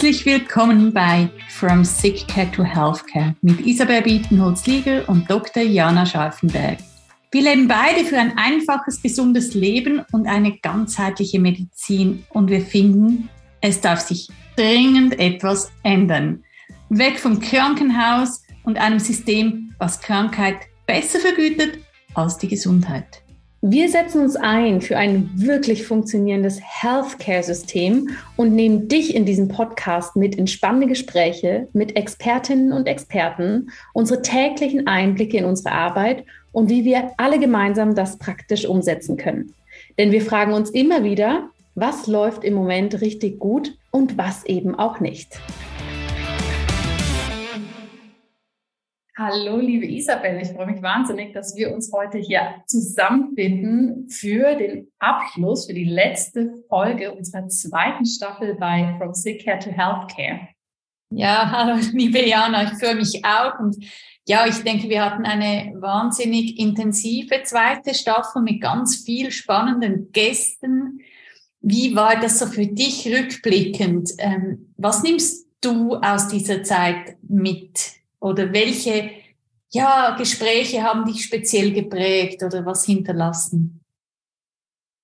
Herzlich willkommen bei From Sick Care to Healthcare mit Isabel Bietenholz-Lieger und Dr. Jana Scharfenberg. Wir leben beide für ein einfaches, gesundes Leben und eine ganzheitliche Medizin und wir finden, es darf sich dringend etwas ändern. Weg vom Krankenhaus und einem System, was Krankheit besser vergütet als die Gesundheit. Wir setzen uns ein für ein wirklich funktionierendes Healthcare-System und nehmen dich in diesem Podcast mit in spannende Gespräche mit Expertinnen und Experten, unsere täglichen Einblicke in unsere Arbeit und wie wir alle gemeinsam das praktisch umsetzen können. Denn wir fragen uns immer wieder, was läuft im Moment richtig gut und was eben auch nicht. Hallo, liebe Isabel. Ich freue mich wahnsinnig, dass wir uns heute hier zusammenfinden für den Abschluss, für die letzte Folge unserer zweiten Staffel bei From Sick Care to Healthcare. Ja, hallo, liebe Jana. Ich freue mich auch. Und ja, ich denke, wir hatten eine wahnsinnig intensive zweite Staffel mit ganz viel spannenden Gästen. Wie war das so für dich rückblickend? Ähm, was nimmst du aus dieser Zeit mit? Oder welche ja, Gespräche haben dich speziell geprägt oder was hinterlassen?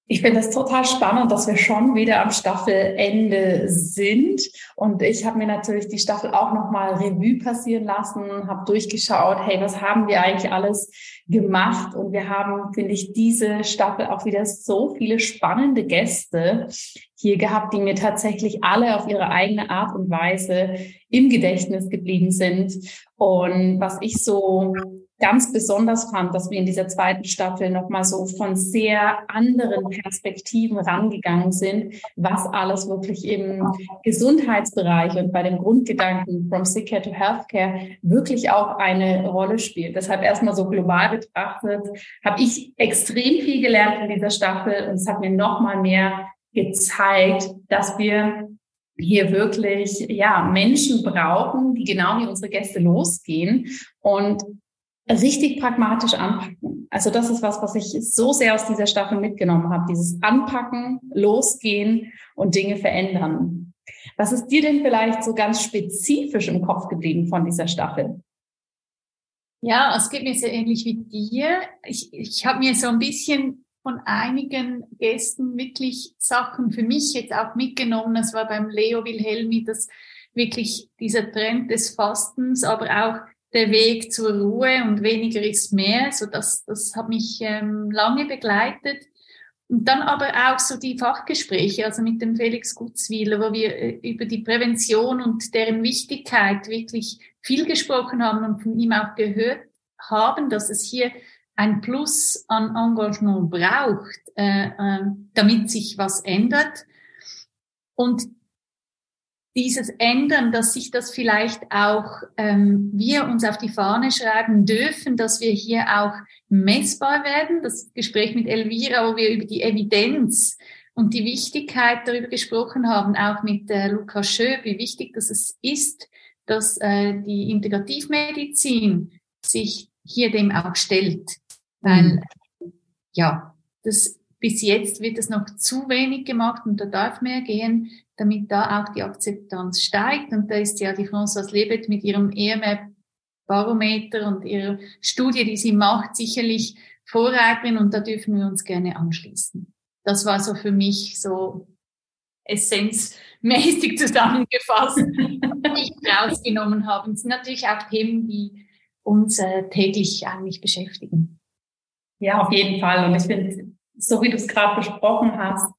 Ich finde es total spannend, dass wir schon wieder am Staffelende sind. Und ich habe mir natürlich die Staffel auch nochmal Revue passieren lassen, habe durchgeschaut, hey, was haben wir eigentlich alles gemacht? Und wir haben, finde ich, diese Staffel auch wieder so viele spannende Gäste hier gehabt, die mir tatsächlich alle auf ihre eigene Art und Weise im Gedächtnis geblieben sind. Und was ich so ganz besonders fand, dass wir in dieser zweiten Staffel nochmal so von sehr anderen Perspektiven rangegangen sind, was alles wirklich im Gesundheitsbereich und bei dem Grundgedanken from sick care to healthcare wirklich auch eine Rolle spielt. Deshalb erstmal so global betrachtet, habe ich extrem viel gelernt in dieser Staffel und es hat mir nochmal mehr gezeigt, dass wir hier wirklich ja Menschen brauchen, die genau wie unsere Gäste losgehen und richtig pragmatisch anpacken. Also das ist was, was ich so sehr aus dieser Staffel mitgenommen habe. Dieses Anpacken, Losgehen und Dinge verändern. Was ist dir denn vielleicht so ganz spezifisch im Kopf geblieben von dieser Staffel? Ja, es geht mir sehr ähnlich wie dir. Ich, ich habe mir so ein bisschen von einigen Gästen wirklich Sachen für mich jetzt auch mitgenommen. Das war beim Leo Wilhelmi, dass wirklich dieser Trend des Fastens, aber auch der Weg zur Ruhe und weniger ist mehr. So das, das hat mich ähm, lange begleitet. Und dann aber auch so die Fachgespräche, also mit dem Felix Gutzwiller, wo wir äh, über die Prävention und deren Wichtigkeit wirklich viel gesprochen haben und von ihm auch gehört haben, dass es hier ein Plus an Engagement braucht, äh, äh, damit sich was ändert. Und dieses Ändern, dass sich das vielleicht auch ähm, wir uns auf die Fahne schreiben dürfen, dass wir hier auch messbar werden. Das Gespräch mit Elvira, wo wir über die Evidenz und die Wichtigkeit darüber gesprochen haben, auch mit äh, Lukas Schöb, wie wichtig das es ist, dass äh, die Integrativmedizin sich hier dem auch stellt. Weil, mhm. ja, das, bis jetzt wird es noch zu wenig gemacht und da darf mehr gehen damit da auch die Akzeptanz steigt. Und da ist ja die Françoise Lebet mit ihrem EMAP Barometer und ihrer Studie, die sie macht, sicherlich Vorreiterin und da dürfen wir uns gerne anschließen. Das war so für mich so essenzmäßig zusammengefasst, die ich rausgenommen habe. Es sind natürlich auch Themen, die uns äh, täglich eigentlich beschäftigen. Ja, auf jeden Fall. Und ich finde, so wie du es gerade besprochen hast,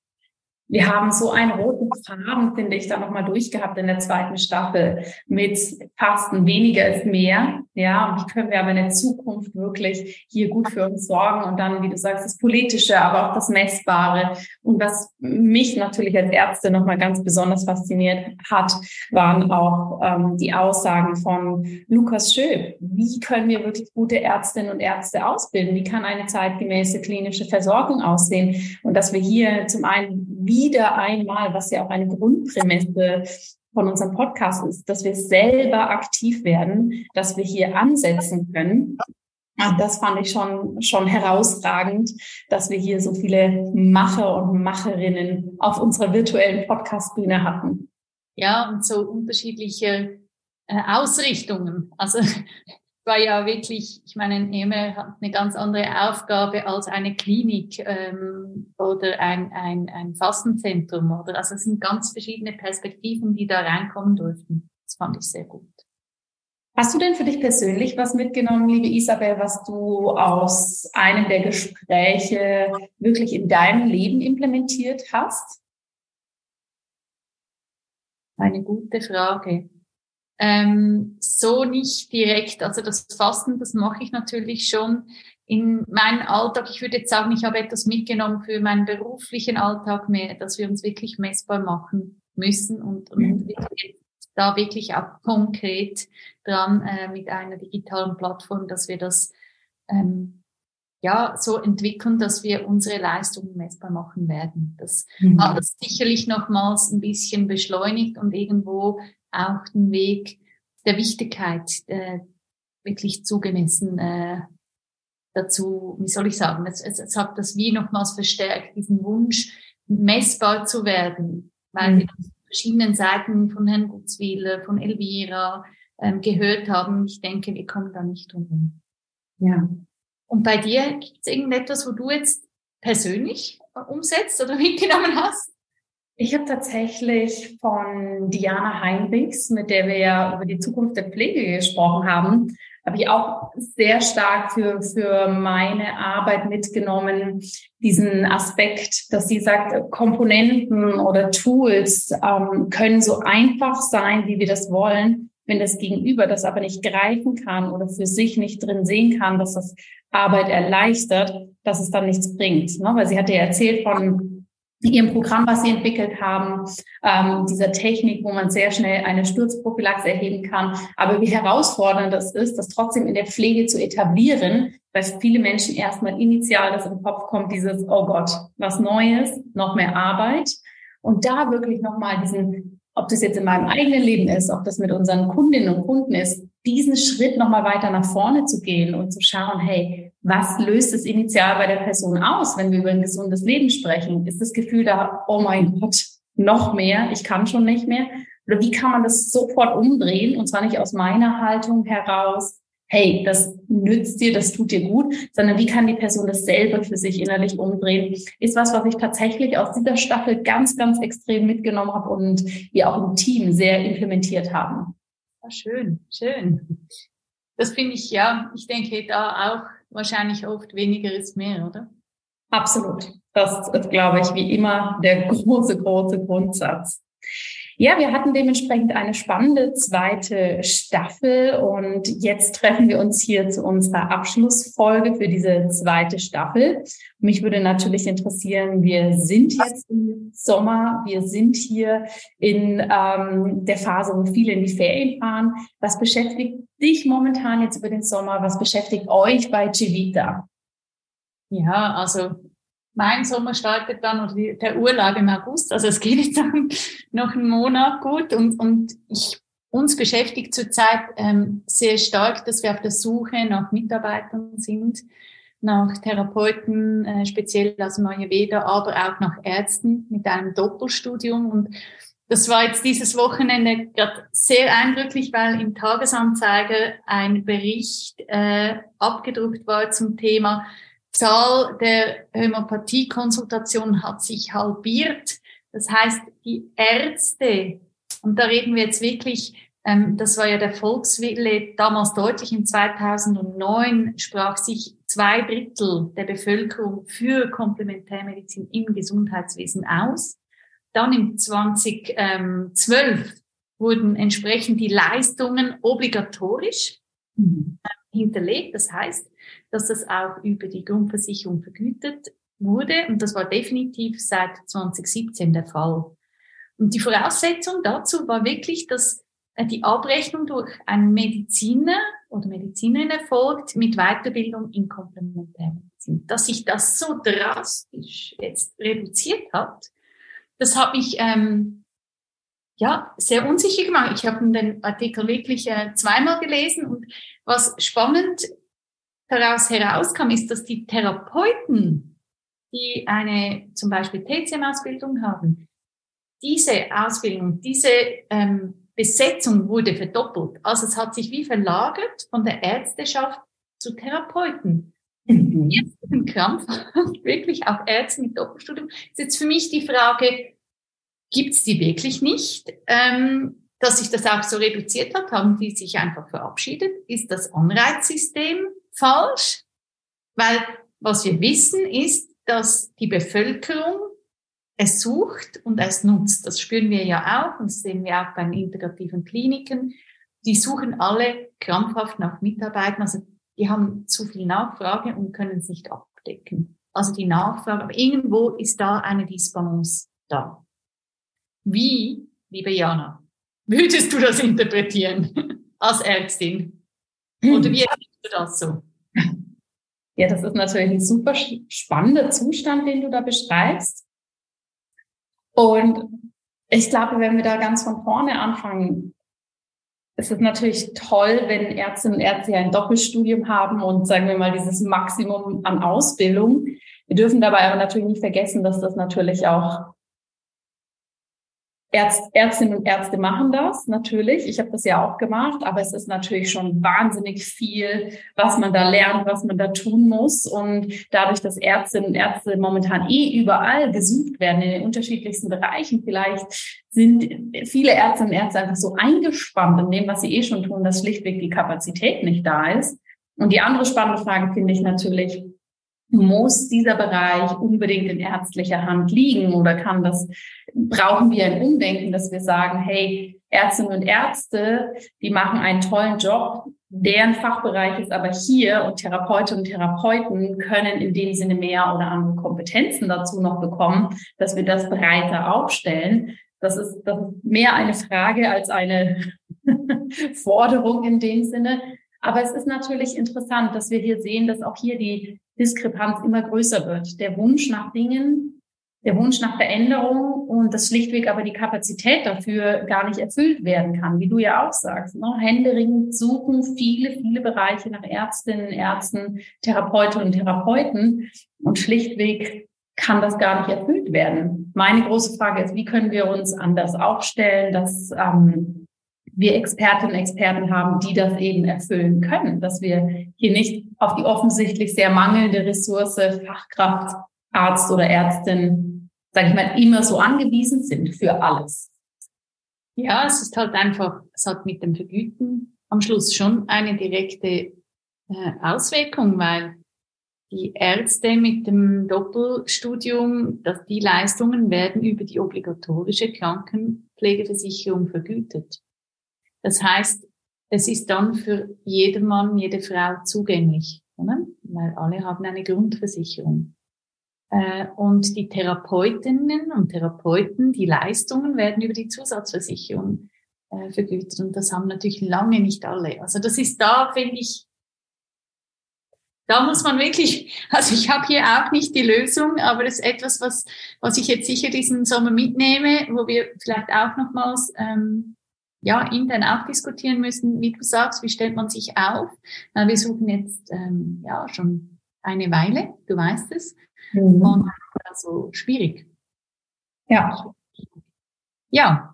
wir haben so einen roten Faden, finde ich, da nochmal durchgehabt in der zweiten Staffel mit Fasten weniger ist mehr. Ja, und wie können wir aber in der Zukunft wirklich hier gut für uns sorgen und dann, wie du sagst, das Politische, aber auch das Messbare. Und was mich natürlich als Ärzte nochmal ganz besonders fasziniert hat, waren auch ähm, die Aussagen von Lukas Schöb. Wie können wir wirklich gute Ärztinnen und Ärzte ausbilden? Wie kann eine zeitgemäße klinische Versorgung aussehen? Und dass wir hier zum einen wieder einmal, was ja auch eine Grundprämisse von unserem Podcast ist, dass wir selber aktiv werden, dass wir hier ansetzen können. Und das fand ich schon, schon herausragend, dass wir hier so viele Macher und Macherinnen auf unserer virtuellen Podcastbühne hatten. ja, und so unterschiedliche äh, Ausrichtungen. Also war ja wirklich, ich meine, ein EMR hat eine ganz andere Aufgabe als eine Klinik ähm, oder ein, ein, ein Fastenzentrum. Oder? Also es sind ganz verschiedene Perspektiven, die da reinkommen durften. Das fand ich sehr gut. Hast du denn für dich persönlich was mitgenommen, liebe Isabel, was du aus einem der Gespräche wirklich in deinem Leben implementiert hast? Eine gute Frage. Ähm, so nicht direkt. Also das Fasten, das mache ich natürlich schon in meinem Alltag. Ich würde jetzt sagen, ich habe etwas mitgenommen für meinen beruflichen Alltag mehr, dass wir uns wirklich messbar machen müssen und, und mhm. wirklich, da wirklich auch konkret dran äh, mit einer digitalen Plattform, dass wir das ähm, ja so entwickeln, dass wir unsere Leistungen messbar machen werden. Das mhm. hat das sicherlich nochmals ein bisschen beschleunigt und irgendwo auch den Weg der Wichtigkeit äh, wirklich zugemessen äh, dazu, wie soll ich sagen, es, es, es hat das wie nochmals verstärkt, diesen Wunsch, messbar zu werden, weil mhm. wir von verschiedenen Seiten von Herrn Gutzwiller, von Elvira ähm, gehört haben. Ich denke, wir kommen da nicht drum Ja. Und bei dir gibt es irgendetwas, wo du jetzt persönlich umsetzt oder mitgenommen hast? Ich habe tatsächlich von Diana Heinrichs, mit der wir ja über die Zukunft der Pflege gesprochen haben, habe ich auch sehr stark für, für meine Arbeit mitgenommen, diesen Aspekt, dass sie sagt, Komponenten oder Tools ähm, können so einfach sein, wie wir das wollen. Wenn das Gegenüber das aber nicht greifen kann oder für sich nicht drin sehen kann, dass das Arbeit erleichtert, dass es dann nichts bringt. Ne? Weil sie hatte ja erzählt von ihrem Programm, was sie entwickelt haben, ähm, dieser Technik, wo man sehr schnell eine Sturzprophylaxe erheben kann. Aber wie herausfordernd das ist, das trotzdem in der Pflege zu etablieren, weil viele Menschen erstmal initial das im Kopf kommt, dieses, oh Gott, was Neues, noch mehr Arbeit. Und da wirklich nochmal diesen, ob das jetzt in meinem eigenen Leben ist, ob das mit unseren Kundinnen und Kunden ist, diesen Schritt nochmal weiter nach vorne zu gehen und zu schauen, hey, was löst es initial bei der Person aus, wenn wir über ein gesundes Leben sprechen? Ist das Gefühl da, oh mein Gott, noch mehr, ich kann schon nicht mehr? Oder wie kann man das sofort umdrehen? Und zwar nicht aus meiner Haltung heraus, hey, das nützt dir, das tut dir gut, sondern wie kann die Person das selber für sich innerlich umdrehen, ist was, was ich tatsächlich aus dieser Staffel ganz, ganz extrem mitgenommen habe und wir auch im Team sehr implementiert haben. Ja, schön, schön. Das finde ich, ja, ich denke da auch wahrscheinlich oft weniger ist mehr, oder? Absolut. Das ist, glaube ich, wie immer der große, große Grundsatz. Ja, wir hatten dementsprechend eine spannende zweite Staffel und jetzt treffen wir uns hier zu unserer Abschlussfolge für diese zweite Staffel. Mich würde natürlich interessieren, wir sind jetzt im Sommer, wir sind hier in ähm, der Phase, wo viele in die Ferien fahren. Was beschäftigt dich momentan jetzt über den Sommer? Was beschäftigt euch bei Civita? Ja, also mein Sommer startet dann oder die, der Urlaub im August. Also es geht jetzt noch einen Monat gut und, und ich, uns beschäftigt zurzeit ähm, sehr stark, dass wir auf der Suche nach Mitarbeitern sind, nach Therapeuten, äh, speziell aus dem Ayurveda, aber auch nach Ärzten mit einem Doppelstudium und das war jetzt dieses Wochenende gerade sehr eindrücklich, weil im Tagesanzeiger ein Bericht äh, abgedruckt war zum Thema Zahl der Hämopathiekonsultationen hat sich halbiert. Das heißt, die Ärzte, und da reden wir jetzt wirklich, ähm, das war ja der Volkswille damals deutlich, in 2009 sprach sich zwei Drittel der Bevölkerung für Komplementärmedizin im Gesundheitswesen aus. Dann im 2012 wurden entsprechend die Leistungen obligatorisch mhm. Hinterlegt. Das heißt, dass das auch über die Grundversicherung vergütet wurde. Und das war definitiv seit 2017 der Fall. Und die Voraussetzung dazu war wirklich, dass äh, die Abrechnung durch einen Mediziner oder Medizinerin erfolgt mit Weiterbildung in Komplementärmedizin. Dass sich das so drastisch jetzt reduziert hat, das hat mich ähm, ja sehr unsicher gemacht. Ich habe den Artikel wirklich äh, zweimal gelesen und was spannend daraus herauskam, ist, dass die Therapeuten, die eine zum Beispiel TCM-Ausbildung haben, diese Ausbildung, diese ähm, Besetzung wurde verdoppelt. Also es hat sich wie verlagert von der Ärzteschaft zu Therapeuten. Mhm. Jetzt ein Krampf, wirklich auch Ärzte mit Doppelstudium. Ist jetzt für mich die Frage, gibt es die wirklich nicht? Ähm, dass sich das auch so reduziert hat, haben die sich einfach verabschiedet. Ist das Anreizsystem falsch? Weil was wir wissen ist, dass die Bevölkerung es sucht und es nutzt. Das spüren wir ja auch und sehen wir auch bei den integrativen Kliniken. Die suchen alle krampfhaft nach Mitarbeitern. Also die haben zu viel Nachfrage und können es nicht abdecken. Also die Nachfrage, aber irgendwo ist da eine Disbalance da. Wie, liebe Jana, würdest du das interpretieren als Ärztin? Oder wie erlebst du das so? Ja, das ist natürlich ein super spannender Zustand, den du da beschreibst. Und ich glaube, wenn wir da ganz von vorne anfangen, ist es natürlich toll, wenn Ärztinnen und Ärzte ein Doppelstudium haben und sagen wir mal dieses Maximum an Ausbildung. Wir dürfen dabei aber natürlich nicht vergessen, dass das natürlich auch Ärzt, Ärztinnen und Ärzte machen das natürlich. Ich habe das ja auch gemacht, aber es ist natürlich schon wahnsinnig viel, was man da lernt, was man da tun muss. Und dadurch, dass Ärztinnen und Ärzte momentan eh überall gesucht werden in den unterschiedlichsten Bereichen, vielleicht sind viele Ärztinnen und Ärzte einfach so eingespannt in dem, was sie eh schon tun, dass schlichtweg die Kapazität nicht da ist. Und die andere spannende Frage finde ich natürlich, muss dieser Bereich unbedingt in ärztlicher Hand liegen oder kann das, brauchen wir ein Umdenken, dass wir sagen, hey, Ärztinnen und Ärzte, die machen einen tollen Job, deren Fachbereich ist aber hier und Therapeutinnen und Therapeuten können in dem Sinne mehr oder andere Kompetenzen dazu noch bekommen, dass wir das breiter aufstellen. Das ist, das ist mehr eine Frage als eine Forderung in dem Sinne. Aber es ist natürlich interessant, dass wir hier sehen, dass auch hier die Diskrepanz immer größer wird. Der Wunsch nach Dingen, der Wunsch nach Veränderung und das schlichtweg aber die Kapazität dafür gar nicht erfüllt werden kann, wie du ja auch sagst. Ne? Händeringend suchen viele, viele Bereiche nach Ärztinnen, Ärzten, Therapeutinnen und Therapeuten und schlichtweg kann das gar nicht erfüllt werden. Meine große Frage ist, wie können wir uns anders aufstellen, dass ähm, wir Expertinnen und Experten haben, die das eben erfüllen können, dass wir hier nicht auf die offensichtlich sehr mangelnde Ressource Fachkraft, Arzt oder Ärztin, sage ich mal, immer so angewiesen sind für alles. Ja, es ist halt einfach, es hat mit dem Vergüten am Schluss schon eine direkte äh, Auswirkung, weil die Ärzte mit dem Doppelstudium, dass die Leistungen werden über die obligatorische Krankenpflegeversicherung vergütet. Das heißt, es ist dann für jeden Mann, jede Frau zugänglich, oder? weil alle haben eine Grundversicherung. Äh, und die Therapeutinnen und Therapeuten, die Leistungen werden über die Zusatzversicherung äh, vergütet. Und das haben natürlich lange nicht alle. Also das ist da, finde ich, da muss man wirklich, also ich habe hier auch nicht die Lösung, aber das ist etwas, was, was ich jetzt sicher diesen Sommer mitnehme, wo wir vielleicht auch nochmals ähm, ja, intern auch diskutieren müssen, wie du sagst, wie stellt man sich auf? Na, wir suchen jetzt ähm, ja schon eine Weile, du weißt es. Mhm. Und also schwierig. Ja. Ja.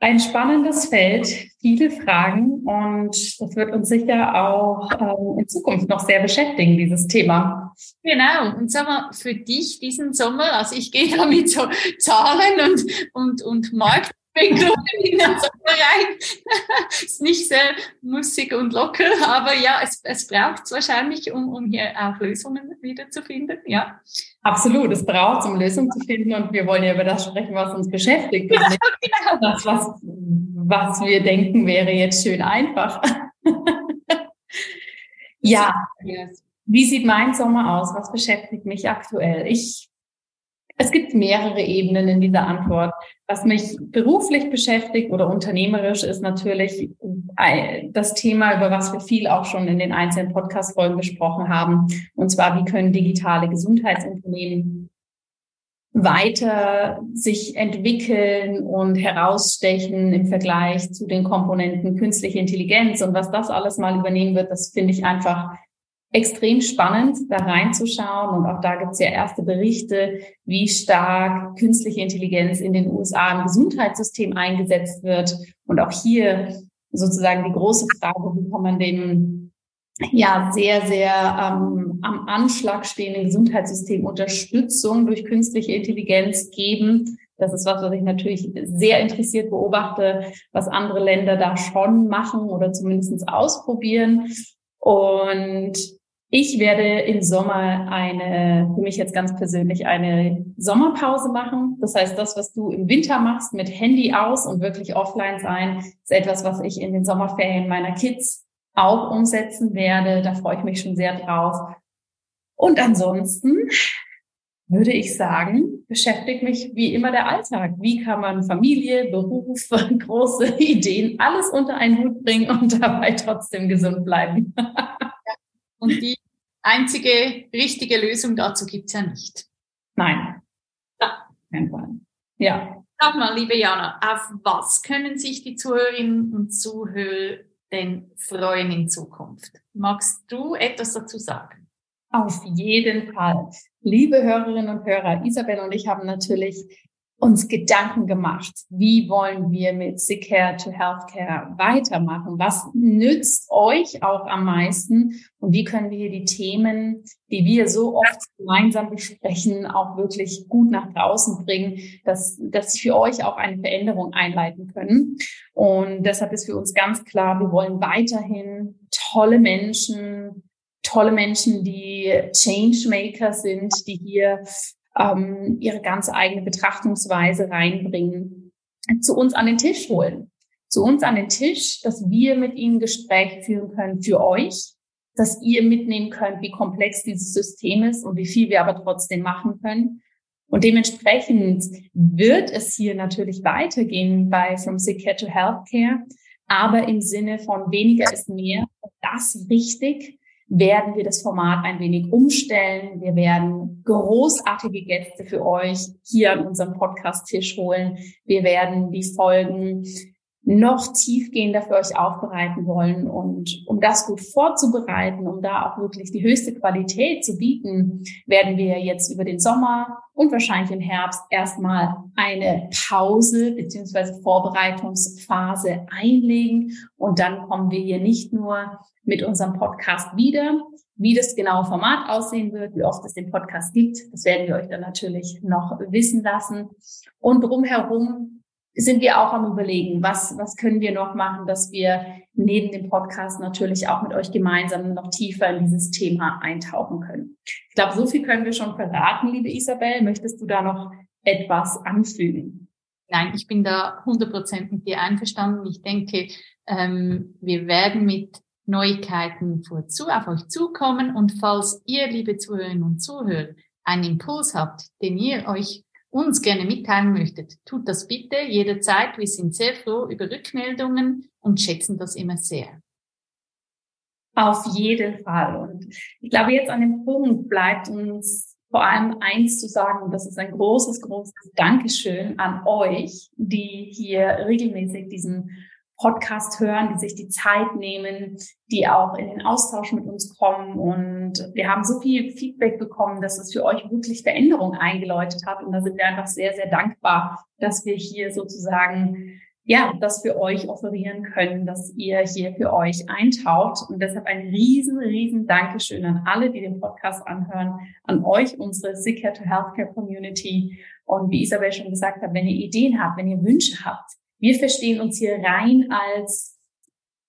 Ein spannendes Feld, viele Fragen und das wird uns sicher auch ähm, in Zukunft noch sehr beschäftigen, dieses Thema. Genau. Und sag mal, für dich diesen Sommer, also ich gehe da mit so Zahlen und, und, und Markt In den rein. ist nicht sehr mussig und locker, aber ja, es, es braucht es wahrscheinlich, um, um hier auch Lösungen wieder zu finden, ja. Absolut, es braucht um Lösungen zu finden und wir wollen ja über das sprechen, was uns beschäftigt. Nicht genau. Das, was, was wir denken, wäre jetzt schön einfach. ja. Wie sieht mein Sommer aus? Was beschäftigt mich aktuell? Ich es gibt mehrere Ebenen in dieser Antwort. Was mich beruflich beschäftigt oder unternehmerisch ist natürlich äh, das Thema, über was wir viel auch schon in den einzelnen Podcast-Folgen gesprochen haben. Und zwar, wie können digitale Gesundheitsunternehmen weiter sich entwickeln und herausstechen im Vergleich zu den Komponenten künstliche Intelligenz und was das alles mal übernehmen wird, das finde ich einfach extrem spannend, da reinzuschauen. Und auch da gibt es ja erste Berichte, wie stark künstliche Intelligenz in den USA im Gesundheitssystem eingesetzt wird. Und auch hier sozusagen die große Frage, wie kann man dem ja sehr, sehr ähm, am Anschlag stehenden Gesundheitssystem Unterstützung durch künstliche Intelligenz geben. Das ist was, was ich natürlich sehr interessiert beobachte, was andere Länder da schon machen oder zumindest ausprobieren. Und ich werde im Sommer eine, für mich jetzt ganz persönlich, eine Sommerpause machen. Das heißt, das, was du im Winter machst, mit Handy aus und wirklich offline sein, ist etwas, was ich in den Sommerferien meiner Kids auch umsetzen werde. Da freue ich mich schon sehr drauf. Und ansonsten würde ich sagen, beschäftigt mich wie immer der Alltag. Wie kann man Familie, Beruf, große Ideen, alles unter einen Hut bringen und dabei trotzdem gesund bleiben? Und die einzige richtige Lösung dazu gibt's ja nicht. Nein. Ja. Ja. Sag mal, liebe Jana, auf was können sich die Zuhörerinnen und Zuhörer denn freuen in Zukunft? Magst du etwas dazu sagen? Auf jeden Fall. Liebe Hörerinnen und Hörer, Isabel und ich haben natürlich uns Gedanken gemacht, wie wollen wir mit Sick Care to Healthcare weitermachen? Was nützt euch auch am meisten? Und wie können wir hier die Themen, die wir so oft gemeinsam besprechen, auch wirklich gut nach draußen bringen, dass, dass für euch auch eine Veränderung einleiten können? Und deshalb ist für uns ganz klar, wir wollen weiterhin tolle Menschen, tolle Menschen, die Changemaker sind, die hier ähm, ihre ganz eigene Betrachtungsweise reinbringen, zu uns an den Tisch holen. Zu uns an den Tisch, dass wir mit ihnen Gespräch führen können für euch, dass ihr mitnehmen könnt, wie komplex dieses System ist und wie viel wir aber trotzdem machen können. Und dementsprechend wird es hier natürlich weitergehen bei From Sick Care to Healthcare, aber im Sinne von weniger ist mehr. Das wichtig, werden wir das Format ein wenig umstellen. Wir werden großartige Gäste für euch hier an unserem Podcast-Tisch holen. Wir werden die Folgen noch tiefgehender für euch aufbereiten wollen. Und um das gut vorzubereiten, um da auch wirklich die höchste Qualität zu bieten, werden wir jetzt über den Sommer und wahrscheinlich im Herbst erstmal eine Pause beziehungsweise Vorbereitungsphase einlegen. Und dann kommen wir hier nicht nur mit unserem Podcast wieder. Wie das genaue Format aussehen wird, wie oft es den Podcast gibt, das werden wir euch dann natürlich noch wissen lassen. Und drumherum sind wir auch am überlegen, was, was können wir noch machen, dass wir neben dem Podcast natürlich auch mit euch gemeinsam noch tiefer in dieses Thema eintauchen können. Ich glaube, so viel können wir schon verraten, liebe Isabel. Möchtest du da noch etwas anfügen? Nein, ich bin da 100 Prozent mit dir einverstanden. Ich denke, ähm, wir werden mit Neuigkeiten vorzu auf euch zukommen. Und falls ihr, liebe Zuhörerinnen und Zuhörer, einen Impuls habt, den ihr euch uns gerne mitteilen möchtet, tut das bitte jederzeit. Wir sind sehr froh über Rückmeldungen und schätzen das immer sehr. Auf jeden Fall. Und ich glaube, jetzt an dem Punkt bleibt uns vor allem eins zu sagen, und das ist ein großes, großes Dankeschön an euch, die hier regelmäßig diesen Podcast hören, die sich die Zeit nehmen, die auch in den Austausch mit uns kommen. Und wir haben so viel Feedback bekommen, dass es für euch wirklich Veränderung eingeläutet hat. Und da sind wir einfach sehr, sehr dankbar, dass wir hier sozusagen ja, das für euch offerieren können, dass ihr hier für euch eintaucht. Und deshalb ein riesen, riesen Dankeschön an alle, die den Podcast anhören, an euch, unsere Sick to Healthcare Community. Und wie Isabel schon gesagt hat, wenn ihr Ideen habt, wenn ihr Wünsche habt, wir verstehen uns hier rein als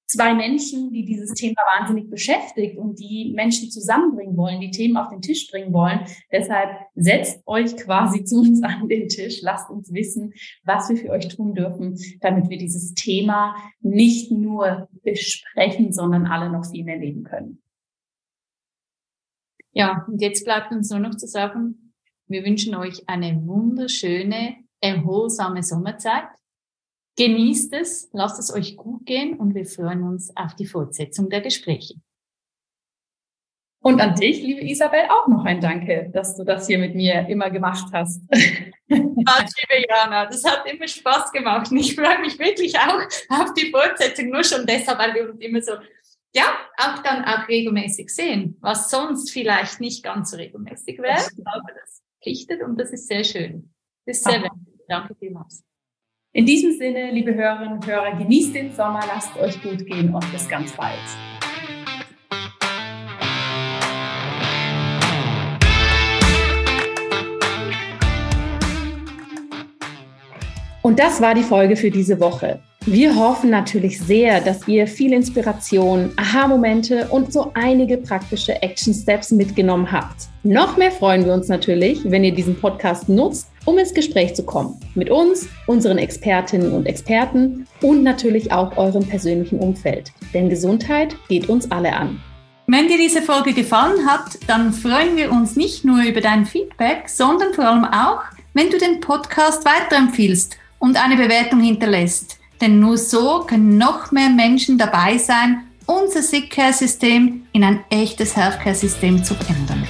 zwei Menschen, die dieses Thema wahnsinnig beschäftigt und die Menschen zusammenbringen wollen, die Themen auf den Tisch bringen wollen. Deshalb setzt euch quasi zu uns an den Tisch, lasst uns wissen, was wir für euch tun dürfen, damit wir dieses Thema nicht nur besprechen, sondern alle noch viel mehr leben können. Ja, und jetzt bleibt uns nur noch zu sagen, wir wünschen euch eine wunderschöne, erholsame Sommerzeit. Genießt es, lasst es euch gut gehen und wir freuen uns auf die Fortsetzung der Gespräche. Und an dich, liebe Isabel, auch noch ein Danke, dass du das hier mit mir immer gemacht hast. liebe Jana, das hat immer Spaß gemacht. Und ich freue mich wirklich auch auf die Fortsetzung, nur schon deshalb, weil wir uns immer so ja, auch dann auch regelmäßig sehen, was sonst vielleicht nicht ganz so regelmäßig wäre, aber das pflichtet und das ist sehr schön. Das ist sehr wichtig. Danke vielmals. In diesem Sinne, liebe Hörerinnen und Hörer, genießt den Sommer, lasst euch gut gehen und bis ganz bald. Und das war die Folge für diese Woche. Wir hoffen natürlich sehr, dass ihr viel Inspiration, Aha-Momente und so einige praktische Action-Steps mitgenommen habt. Noch mehr freuen wir uns natürlich, wenn ihr diesen Podcast nutzt, um ins Gespräch zu kommen. Mit uns, unseren Expertinnen und Experten und natürlich auch eurem persönlichen Umfeld. Denn Gesundheit geht uns alle an. Wenn dir diese Folge gefallen hat, dann freuen wir uns nicht nur über dein Feedback, sondern vor allem auch, wenn du den Podcast weiterempfiehlst und eine Bewertung hinterlässt. Denn nur so können noch mehr Menschen dabei sein, unser Sick Care System in ein echtes Healthcare System zu verändern.